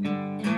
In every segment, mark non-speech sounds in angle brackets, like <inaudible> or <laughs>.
Thank you.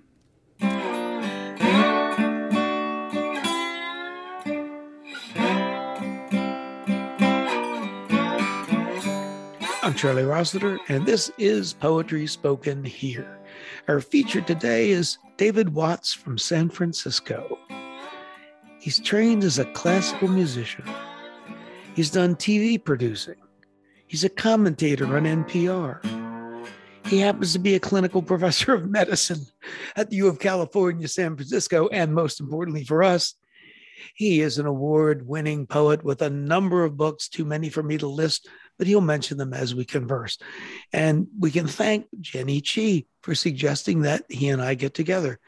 I'm Charlie Rossiter, and this is Poetry Spoken Here. Our feature today is David Watts from San Francisco. He's trained as a classical musician. He's done TV producing. He's a commentator on NPR. He happens to be a clinical <laughs> professor of medicine at the U of California, San Francisco, and most importantly for us, he is an award winning poet with a number of books, too many for me to list, but he'll mention them as we converse. And we can thank Jenny Chi for suggesting that he and I get together.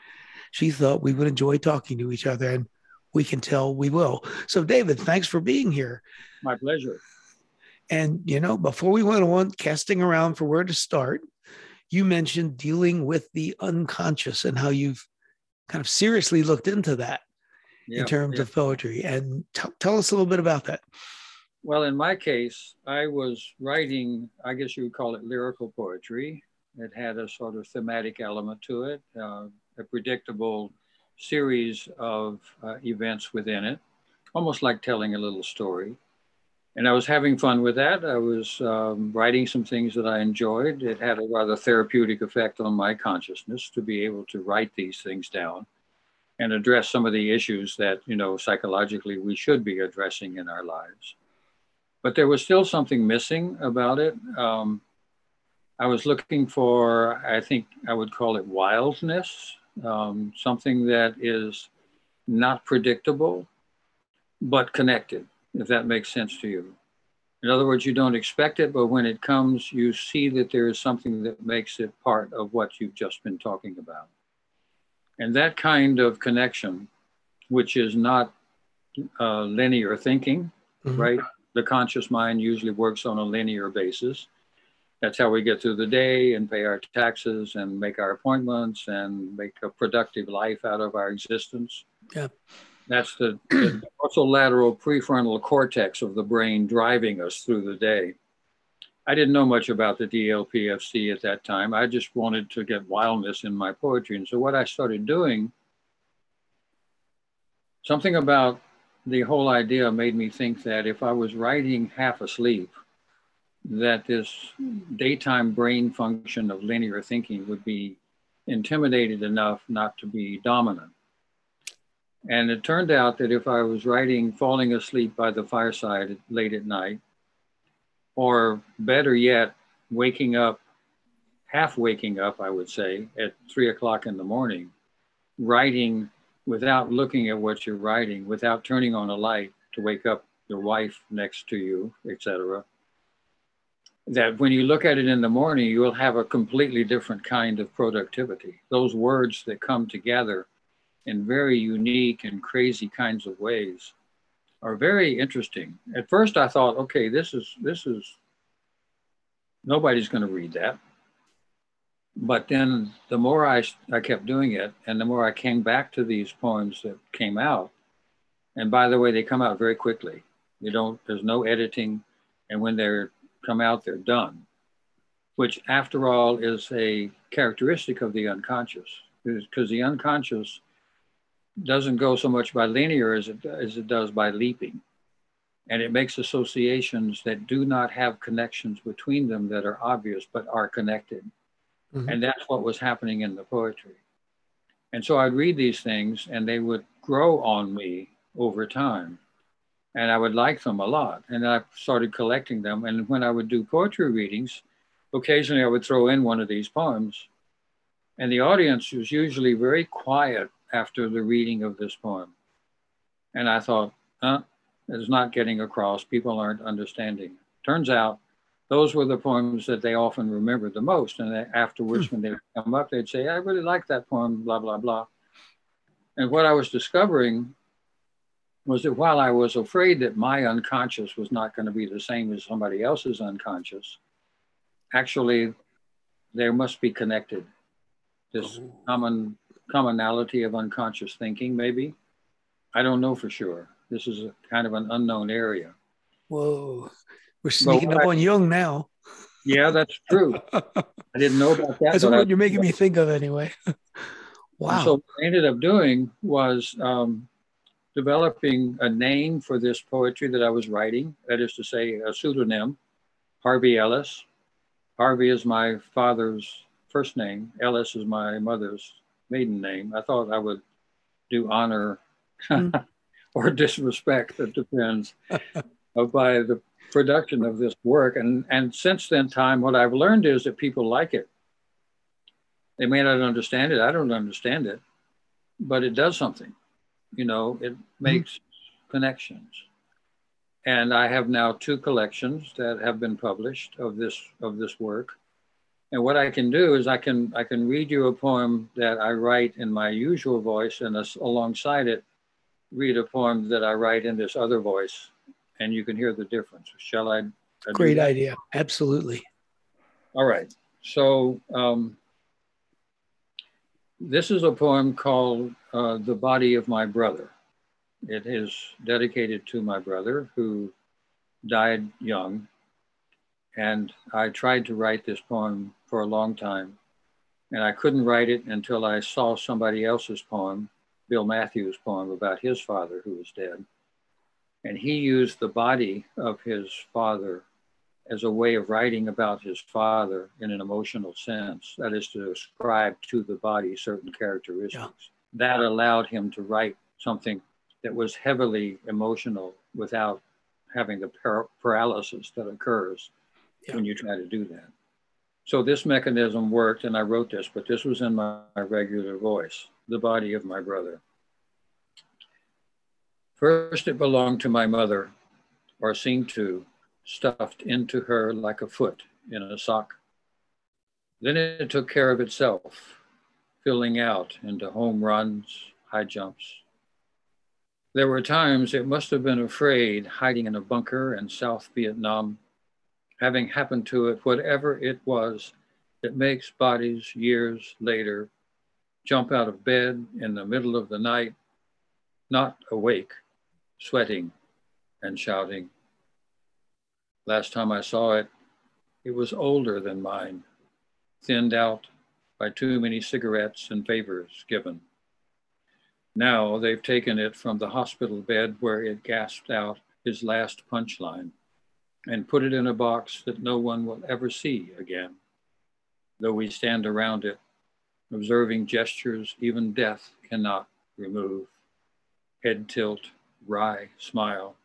She thought we would enjoy talking to each other, and we can tell we will. So, David, thanks for being here. My pleasure. And, you know, before we went on casting around for where to start, you mentioned dealing with the unconscious and how you've kind of seriously looked into that yeah, in terms yeah. of poetry. And t- tell us a little bit about that. Well, in my case, I was writing, I guess you would call it lyrical poetry. It had a sort of thematic element to it, uh, a predictable series of uh, events within it, almost like telling a little story. And I was having fun with that. I was um, writing some things that I enjoyed. It had a rather therapeutic effect on my consciousness to be able to write these things down and address some of the issues that, you know, psychologically we should be addressing in our lives but there was still something missing about it. Um, I was looking for, I think I would call it wildness, um, something that is not predictable, but connected, if that makes sense to you. In other words, you don't expect it, but when it comes, you see that there is something that makes it part of what you've just been talking about. And that kind of connection, which is not uh, linear thinking, mm-hmm. right? The conscious mind usually works on a linear basis. That's how we get through the day and pay our taxes and make our appointments and make a productive life out of our existence. Yeah. That's the, the lateral prefrontal cortex of the brain driving us through the day. I didn't know much about the DLPFC at that time. I just wanted to get wildness in my poetry. And so what I started doing, something about the whole idea made me think that if I was writing half asleep, that this daytime brain function of linear thinking would be intimidated enough not to be dominant. And it turned out that if I was writing falling asleep by the fireside late at night, or better yet, waking up, half waking up, I would say, at three o'clock in the morning, writing without looking at what you're writing, without turning on a light to wake up your wife next to you, etc. That when you look at it in the morning, you will have a completely different kind of productivity. Those words that come together in very unique and crazy kinds of ways are very interesting. At first, I thought, okay, this is this is nobody's going to read that but then the more I, I kept doing it and the more I came back to these poems that came out, and by the way, they come out very quickly. You don't, there's no editing. And when they're come out, they're done, which after all is a characteristic of the unconscious because the unconscious doesn't go so much by linear as it, as it does by leaping. And it makes associations that do not have connections between them that are obvious, but are connected. Mm-hmm. And that's what was happening in the poetry. And so I'd read these things and they would grow on me over time. And I would like them a lot. And I started collecting them. And when I would do poetry readings, occasionally I would throw in one of these poems. And the audience was usually very quiet after the reading of this poem. And I thought, huh, it's not getting across. People aren't understanding. Turns out those were the poems that they often remembered the most. And afterwards, hmm. when they come up, they'd say, I really like that poem, blah, blah, blah. And what I was discovering was that while I was afraid that my unconscious was not going to be the same as somebody else's unconscious, actually, there must be connected. This oh. common commonality of unconscious thinking, maybe. I don't know for sure. This is a kind of an unknown area. Whoa. We're sneaking up I, on Jung now. Yeah, that's true. I didn't know about that. That's what I, you're making me think of anyway. <laughs> wow. So what I ended up doing was um, developing a name for this poetry that I was writing. That is to say, a pseudonym, Harvey Ellis. Harvey is my father's first name. Ellis is my mother's maiden name. I thought I would do honor mm. <laughs> or disrespect, it depends, <laughs> by the production of this work. And, and since then time, what I've learned is that people like it. They may not understand it. I don't understand it, but it does something. You know, it makes mm-hmm. connections. And I have now two collections that have been published of this of this work. And what I can do is I can I can read you a poem that I write in my usual voice, and alongside it, read a poem that I write in this other voice and you can hear the difference. Shall I? Great idea. Absolutely. All right. So um, this is a poem called uh, The Body of My Brother. It is dedicated to my brother who died young. And I tried to write this poem for a long time. And I couldn't write it until I saw somebody else's poem, Bill Matthews' poem about his father who was dead. And he used the body of his father as a way of writing about his father in an emotional sense. That is to ascribe to the body certain characteristics. Yeah. That allowed him to write something that was heavily emotional without having the par- paralysis that occurs yeah. when you try to do that. So this mechanism worked, and I wrote this, but this was in my, my regular voice, the body of my brother. First, it belonged to my mother, or seemed to, stuffed into her like a foot in a sock. Then it took care of itself, filling out into home runs, high jumps. There were times it must have been afraid, hiding in a bunker in South Vietnam, having happened to it, whatever it was that makes bodies years later jump out of bed in the middle of the night, not awake, sweating and shouting. Last time I saw it, it was older than mine, thinned out by too many cigarettes and favors given. Now they've taken it from the hospital bed where it gasped out his last punchline and put it in a box that no one will ever see again. Though we stand around it, observing gestures even death cannot remove. Head tilt, wry smile,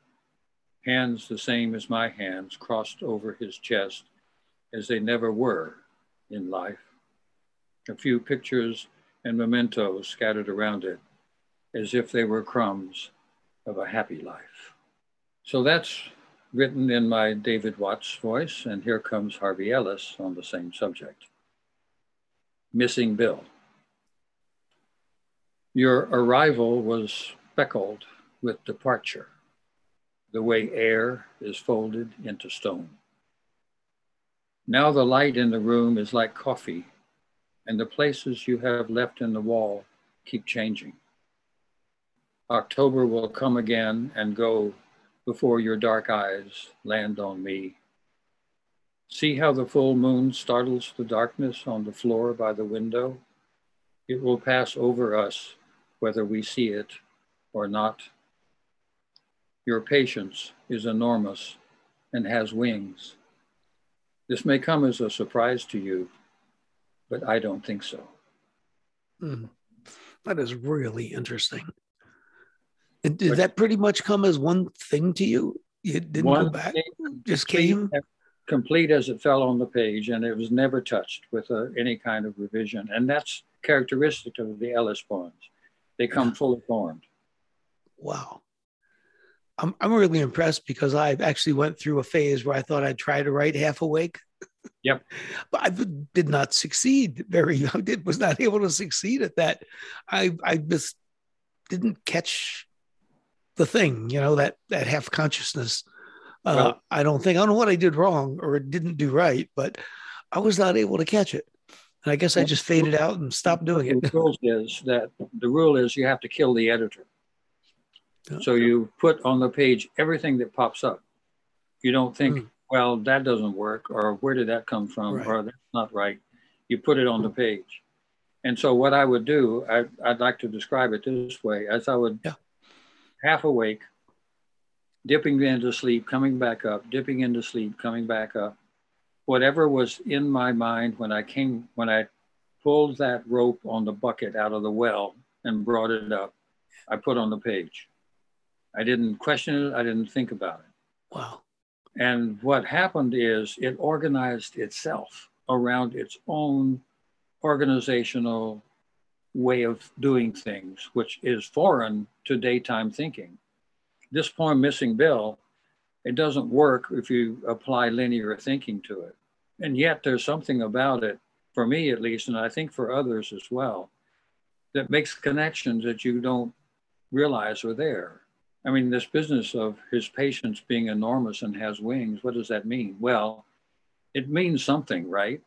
hands the same as my hands crossed over his chest as they never were in life. A few pictures and mementos scattered around it as if they were crumbs of a happy life. So that's written in my David Watts voice, and here comes Harvey Ellis on the same subject. Missing Bill. Your arrival was speckled with departure, the way air is folded into stone. Now the light in the room is like coffee, and the places you have left in the wall keep changing. October will come again and go before your dark eyes land on me. See how the full moon startles the darkness on the floor by the window? It will pass over us whether we see it or not. Your patience is enormous and has wings. This may come as a surprise to you, but I don't think so. Mm. That is really interesting. And did that pretty much come as one thing to you? You didn't go back, just came complete as it fell on the page, and it was never touched with uh, any kind of revision. And that's characteristic of the Ellis poems; they come fully formed. Wow. I'm, I'm really impressed because I actually went through a phase where I thought I'd try to write half awake. Yep. <laughs> but I did not succeed very, <laughs> I did, was not able to succeed at that. I, I just didn't catch the thing, you know, that, that half consciousness. Uh, well, I don't think, I don't know what I did wrong or didn't do right, but I was not able to catch it. And I guess I just faded out and stopped doing it. The rule is that the rule is you have to kill the editor. So you put on the page everything that pops up. You don't think, mm. well, that doesn't work, or where did that come from, right. or that's not right. You put it on the page. And so what I would do, I, would like to describe it this way, as I would yeah. half awake, dipping into sleep, coming back up, dipping into sleep, coming back up. Whatever was in my mind when I came, when I pulled that rope on the bucket out of the well and brought it up, I put on the page. I didn't question it. I didn't think about it. Wow. And what happened is it organized itself around its own organizational way of doing things, which is foreign to daytime thinking. This poem, Missing Bill, it doesn't work if you apply linear thinking to it. And yet there's something about it, for me at least, and I think for others as well, that makes connections that you don't realize are there. I mean, this business of his patience being enormous and has wings, what does that mean? Well, it means something, right?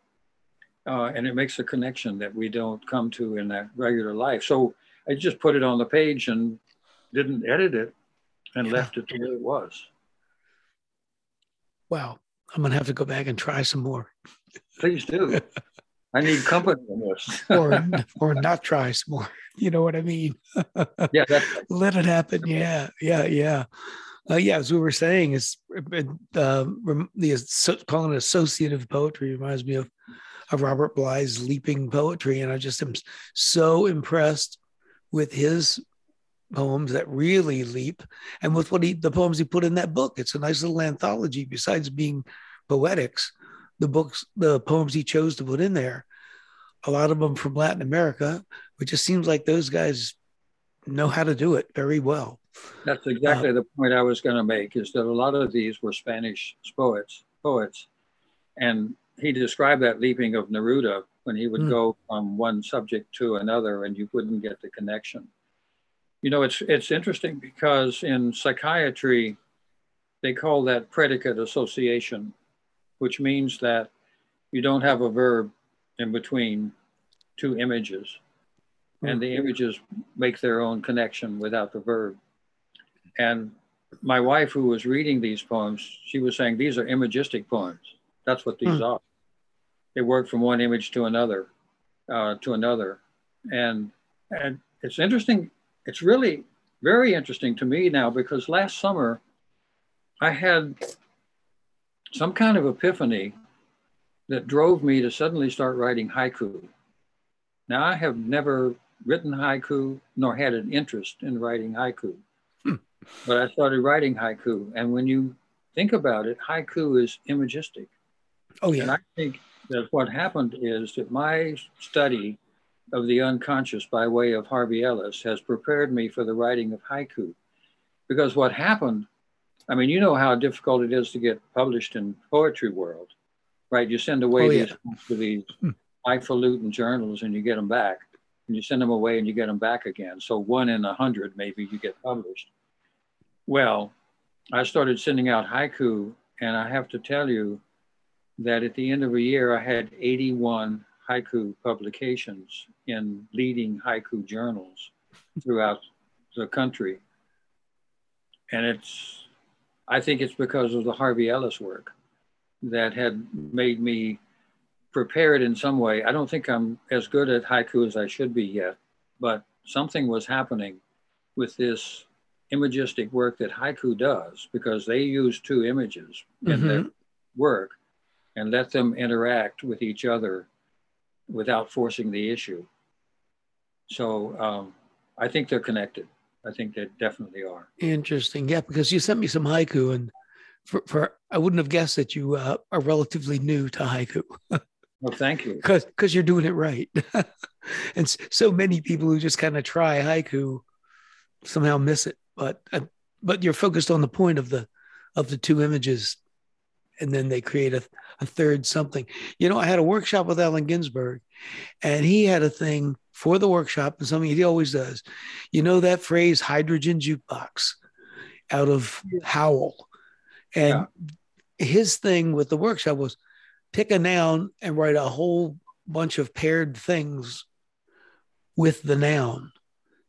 Uh, and it makes a connection that we don't come to in that regular life. So I just put it on the page and didn't edit it and yeah. left it the way it was. Wow. I'm going to have to go back and try some more. Please do. <laughs> I need company in this. or, <laughs> or not try some more. You know what I mean? yeah. <laughs> Let it happen. Yeah. Yeah. Yeah. Uh, yeah, as we were saying, is uh, the calling it associative poetry reminds me of, of Robert Bly's leaping poetry, and I just am so impressed with his poems that really leap, and with what he the poems he put in that book. It's a nice little anthology. Besides being poetics, the books, the poems he chose to put in there, a lot of them from Latin America, it just seems like those guys know how to do it very well. That's exactly uh, the point I was going to make. Is that a lot of these were Spanish poets, poets, and he described that leaping of Neruda when he would mm. go from one subject to another, and you wouldn't get the connection. You know, it's it's interesting because in psychiatry, they call that predicate association, which means that you don't have a verb in between two images, and the images make their own connection without the verb. And my wife, who was reading these poems, she was saying these are imagistic poems. That's what these mm. are. They work from one image to another, uh, to another, and and it's interesting. It's really very interesting to me now because last summer I had some kind of epiphany that drove me to suddenly start writing haiku. Now, I have never written haiku nor had an interest in writing haiku, hmm. but I started writing haiku. And when you think about it, haiku is imagistic. Oh, yeah. And I think that what happened is that my study of the unconscious by way of Harvey Ellis has prepared me for the writing of haiku. Because what happened I mean, you know how difficult it is to get published in poetry world, right? You send away oh, yeah. these to these highfalutin journals and you get them back, and you send them away and you get them back again. So one in a hundred maybe you get published. Well, I started sending out haiku, and I have to tell you that at the end of a year I had 81 haiku publications in leading haiku journals throughout the country. And it's I think it's because of the Harvey Ellis work that had made me prepared in some way. I don't think I'm as good at haiku as I should be yet, but something was happening with this imagistic work that haiku does because they use two images in mm-hmm. their work and let them interact with each other without forcing the issue. So um, I think they're connected. I think they definitely are. Interesting. Yeah, because you sent me some haiku, and for, for I wouldn't have guessed that you uh, are relatively new to haiku. <laughs> well, thank you. Because you're doing it right, <laughs> and so many people who just kind of try haiku somehow miss it. But uh, but you're focused on the point of the of the two images, and then they create a, a third something. You know, I had a workshop with Allen Ginsberg, and he had a thing for the workshop and something he always does. You know that phrase hydrogen jukebox out of Howl. And yeah. his thing with the workshop was pick a noun and write a whole bunch of paired things with the noun.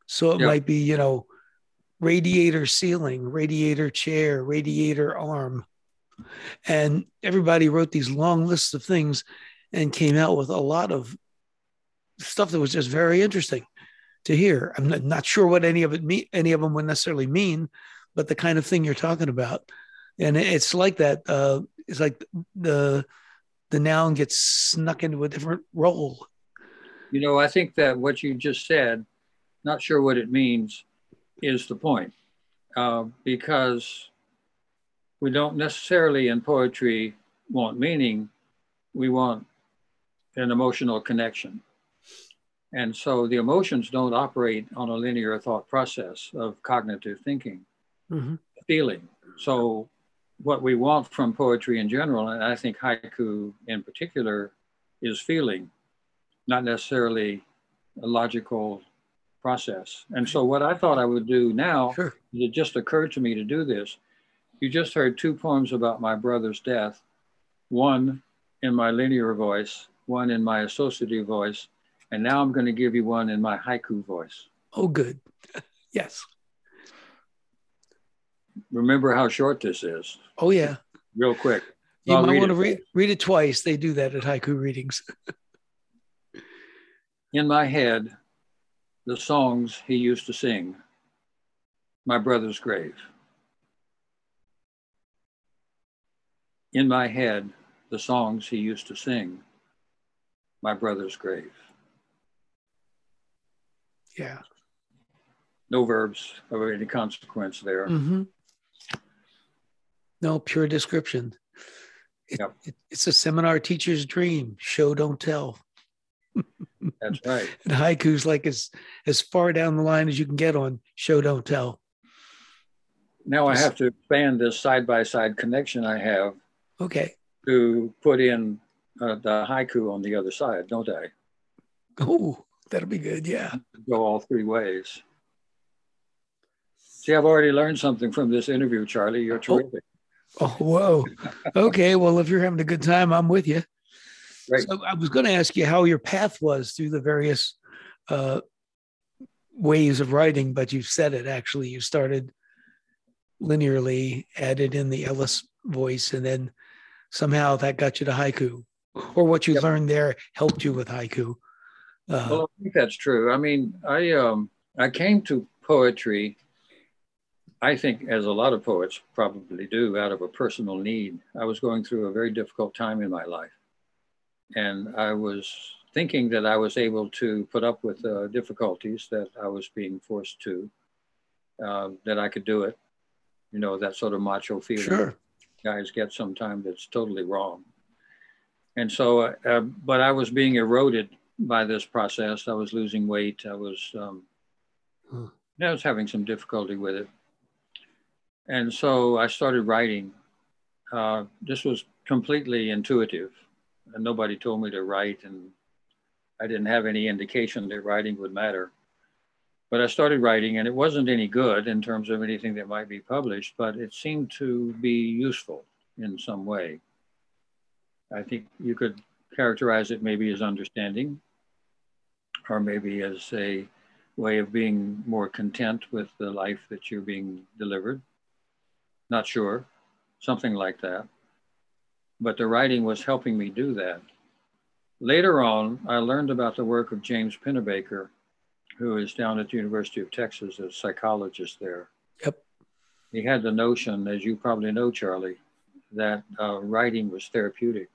So it yeah. might be, you know, radiator ceiling, radiator chair, radiator arm. And everybody wrote these long lists of things and came out with a lot of stuff that was just very interesting to hear. I'm not, sure what any of it mean, any of them would necessarily mean, but the kind of thing you're talking about, and it's like that. Uh, it's like the the noun gets snuck into a different role. You know, I think that what you just said, not sure what it means, is the point, uh, because we don't necessarily in poetry want meaning, we want an emotional connection. And so the emotions don't operate on a linear thought process of cognitive thinking, mm-hmm. feeling. So what we want from poetry in general, and I think haiku in particular, is feeling, not necessarily a logical process. And so what I thought I would do now, sure. it just occurred to me to do this. You just heard two poems about my brother's death, one in my linear voice, one in my associative voice, and now I'm going to give you one in my haiku voice. Oh, good. <laughs> yes. Remember how short this is. Oh, yeah. Real quick. You I'll might want to read, read it twice. They do that at haiku readings. <laughs> in my head, the songs he used to sing, My Brother's Grave. In my head, the songs he used to sing, My Brother's Grave. Yeah. No verbs of any consequence there. Mm-hmm. No, pure description. It, yep. it, it's a seminar teacher's dream. Show, don't tell. <laughs> That's right. and haiku's like as as far down the line as you can get on show, don't tell. Now I have to expand this side by side connection I have. Okay. To put in uh, the haiku on the other side, don't I? Oh, That'll be good. Yeah. Go all three ways. See, I've already learned something from this interview, Charlie. You're oh. terrific. Oh, oh whoa. okay. Well, if you're having a good time, I'm with you. Right. So I was going to ask you how your path was through the various uh, ways of writing, but you said it actually. You started linearly, added in the Ellis voice, and then somehow that got you to haiku, or what you yep. learned there helped you with haiku. Uh, well, I think that's true. I mean, I um, I came to poetry. I think, as a lot of poets probably do, out of a personal need. I was going through a very difficult time in my life, and I was thinking that I was able to put up with uh, difficulties that I was being forced to. Uh, that I could do it. You know, that sort of macho feeling sure. guys get sometimes that's totally wrong. And so, uh, uh but I was being eroded by this process. I was losing weight. I was, um. I was having some difficulty with it. And so I started writing. Uh, this was completely intuitive. And nobody told me to write, and I didn't have any indication that writing would matter. But I started writing, and it wasn't any good in terms of anything that might be published, but it seemed to be useful in some way. I think you could characterize it maybe as understanding, or maybe as a way of being more content with the life that you're being delivered. Not sure, something like that. But the writing was helping me do that. Later on, I learned about the work of James Pennebaker, who is down at the University of Texas, a psychologist there. Yep. He had the notion, as you probably know, Charlie, that uh, writing was therapeutic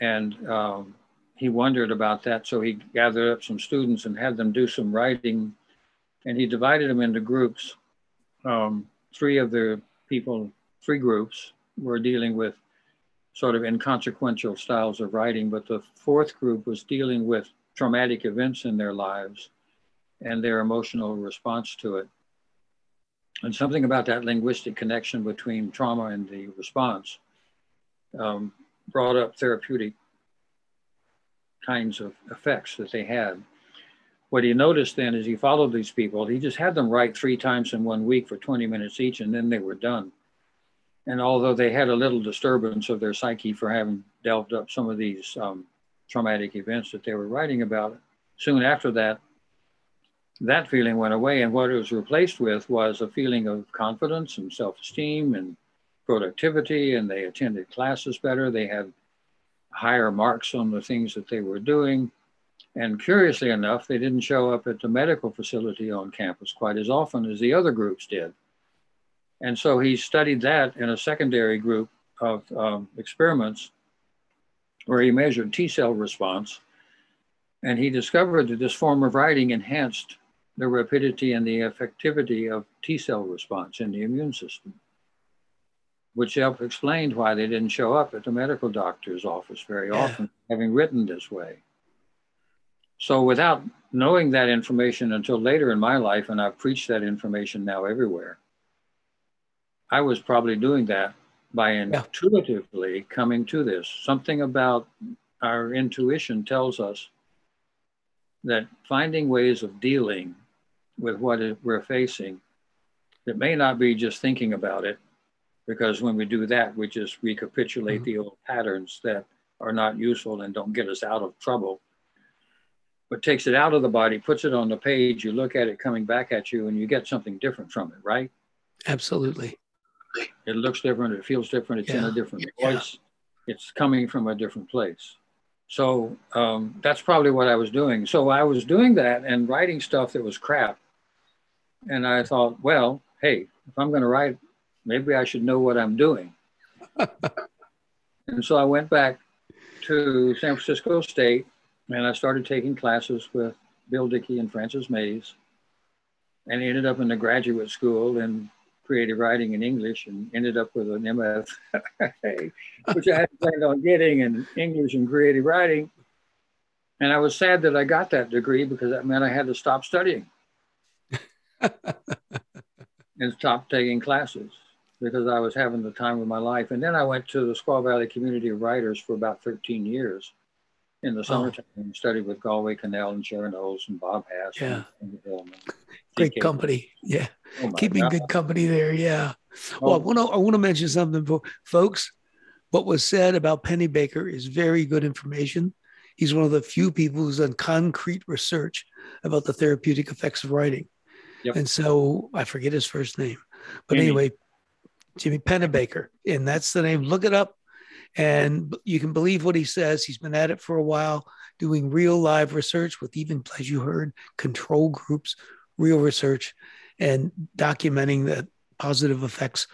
and um, he wondered about that. So he gathered up some students and had them do some writing. And he divided them into groups. Um, three of the people, three groups, were dealing with sort of inconsequential styles of writing, but the fourth group was dealing with traumatic events in their lives and their emotional response to it. And something about that linguistic connection between trauma and the response um, brought up therapeutic kinds of effects that they had. What he noticed then is he followed these people, he just had them write three times in one week for 20 minutes each, and then they were done. And although they had a little disturbance of their psyche for having delved up some of these um, traumatic events that they were writing about, soon after that, that feeling went away. And what it was replaced with was a feeling of confidence and self esteem and productivity. And they attended classes better. They had higher marks on the things that they were doing. And curiously enough, they didn't show up at the medical facility on campus quite as often as the other groups did. And so he studied that in a secondary group of um, experiments where he measured T cell response. And he discovered that this form of writing enhanced the rapidity and the effectivity of T cell response in the immune system, which helped explain why they didn't show up at the medical doctor's office very often, having written this way. So, without knowing that information until later in my life, and I've preached that information now everywhere, I was probably doing that by intuitively coming to this. Something about our intuition tells us that finding ways of dealing with what we're facing, it may not be just thinking about it, because when we do that, we just recapitulate mm-hmm. the old patterns that are not useful and don't get us out of trouble. But takes it out of the body, puts it on the page, you look at it coming back at you, and you get something different from it, right? Absolutely. It looks different. It feels different. It's yeah. in a different voice. Yeah. It's coming from a different place. So um, that's probably what I was doing. So I was doing that and writing stuff that was crap. And I thought, well, hey, if I'm going to write, maybe I should know what I'm doing. <laughs> and so I went back to San Francisco State and I started taking classes with Bill Dickey and Frances Mayes and ended up in the graduate school in creative writing in English and ended up with an MFA, <laughs> which I had planned on getting in English and creative writing. And I was sad that I got that degree because that meant I had to stop studying <laughs> and stop taking classes because I was having the time of my life. And then I went to the Squaw Valley Community of Writers for about 13 years in the oh. summertime oh. and studied with Galway Kinnell and Sharon Olds and Bob Hass. Yeah. And, and Great company. Yeah. Oh Keeping God. good company there. Yeah. Well, I oh. want to I want to mention something, for, folks. What was said about Pennebaker is very good information. He's one of the few people who's done concrete research about the therapeutic effects of writing. Yep. And so I forget his first name, but anyway, Jimmy Pennebaker, and that's the name. Look it up, and you can believe what he says. He's been at it for a while, doing real live research with even, as you heard, control groups, real research, and documenting the positive effects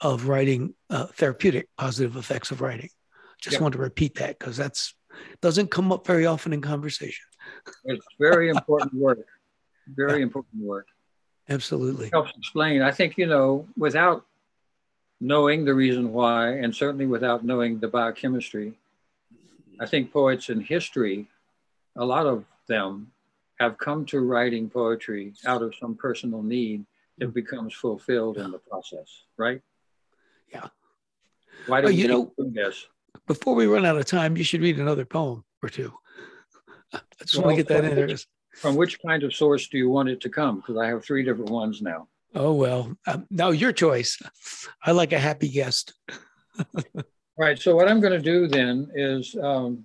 of writing, uh, therapeutic positive effects of writing. Just yep. want to repeat that because that's doesn't come up very often in conversation. It's very important work. Very yeah. important work. Absolutely. Helps explain. I think, you know, without knowing the reason why, and certainly without knowing the biochemistry, I think poets in history, a lot of them have come to writing poetry out of some personal need that becomes fulfilled in the process, right? Yeah. Why do well, you know this? Before we run out of time, you should read another poem or two. I just well, want to get that in there. From which kind of source do you want it to come? Because I have three different ones now. Oh well, um, now your choice. I like a happy guest. <laughs> right. So what I'm going to do then is um,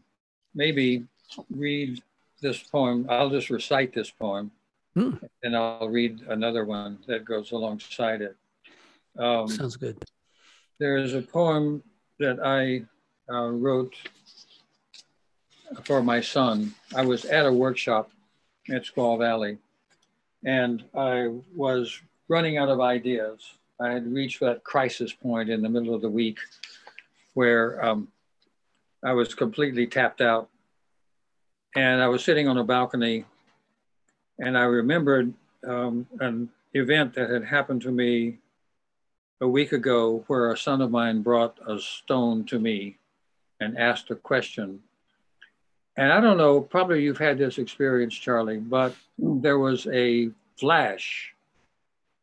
maybe read this poem. I'll just recite this poem, hmm. and I'll read another one that goes alongside it. Um, Sounds good. There is a poem that I uh, wrote for my son. I was at a workshop at Squaw Valley, and I was running out of ideas. I had reached that crisis point in the middle of the week where um, I was completely tapped out And I was sitting on a balcony, and I remembered um, an event that had happened to me a week ago where a son of mine brought a stone to me and asked a question. And I don't know, probably you've had this experience, Charlie, but there was a flash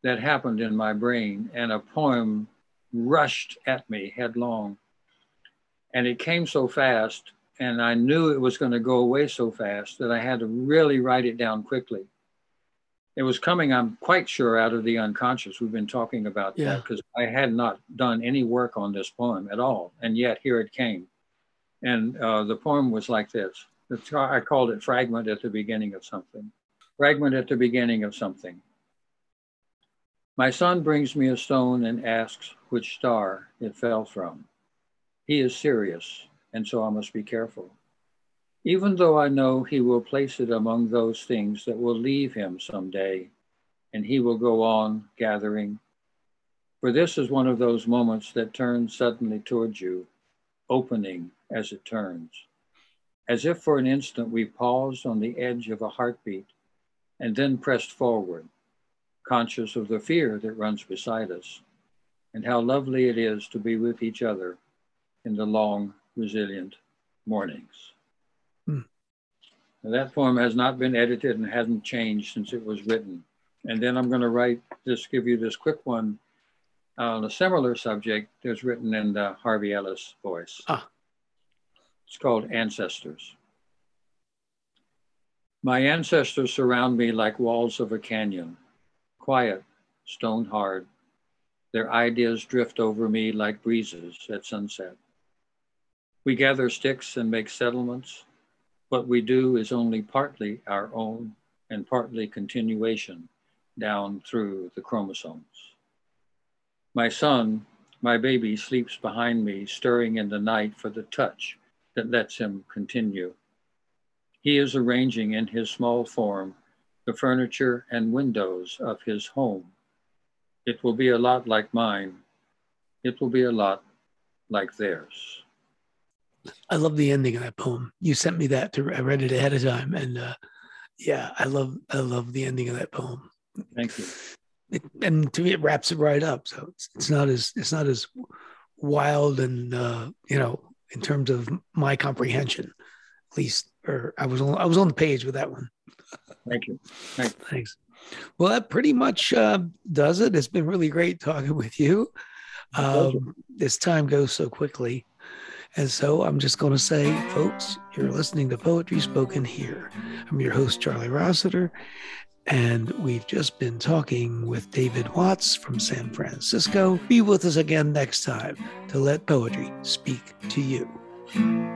that happened in my brain and a poem rushed at me headlong. And it came so fast, and I knew it was going to go away so fast that I had to really write it down quickly. It was coming, I'm quite sure, out of the unconscious. We've been talking about yeah. that because I had not done any work on this poem at all. And yet here it came. And uh, the poem was like this I called it Fragment at the Beginning of Something. Fragment at the Beginning of Something. My son brings me a stone and asks which star it fell from. He is serious, and so I must be careful. Even though I know he will place it among those things that will leave him someday, and he will go on gathering. For this is one of those moments that turns suddenly towards you, opening as it turns. As if for an instant we paused on the edge of a heartbeat and then pressed forward conscious of the fear that runs beside us, and how lovely it is to be with each other in the long, resilient mornings. Hmm. that poem has not been edited and hasn't changed since it was written. And then I'm going to write this, give you this quick one on a similar subject that's written in the Harvey Ellis voice. Ah. It's called Ancestors. My ancestors surround me like walls of a canyon quiet, stone hard. Their ideas drift over me like breezes at sunset. We gather sticks and make settlements. What we do is only partly our own and partly continuation down through the chromosomes. My son, my baby, sleeps behind me, stirring in the night for the touch that lets him continue. He is arranging in his small form the furniture and windows of his home. It will be a lot like mine. It will be a lot like theirs. I love the ending of that poem. You sent me that to I read it ahead of time, and uh, yeah, I love I love the ending of that poem. Thank you. It, and to me, it wraps it right up. So it's, it's not as it's not as wild and uh, you know in terms of my comprehension, at least. Or I was on I was on the page with that one. Thank you. Thanks. Thanks. Well, that pretty much uh, does it. It's been really great talking with you. Um, this time goes so quickly. And so I'm just going to say, folks, you're listening to Poetry Spoken Here. I'm your host, Charlie Rossiter, and we've just been talking with David Watts from San Francisco. Be with us again next time to let poetry speak to you.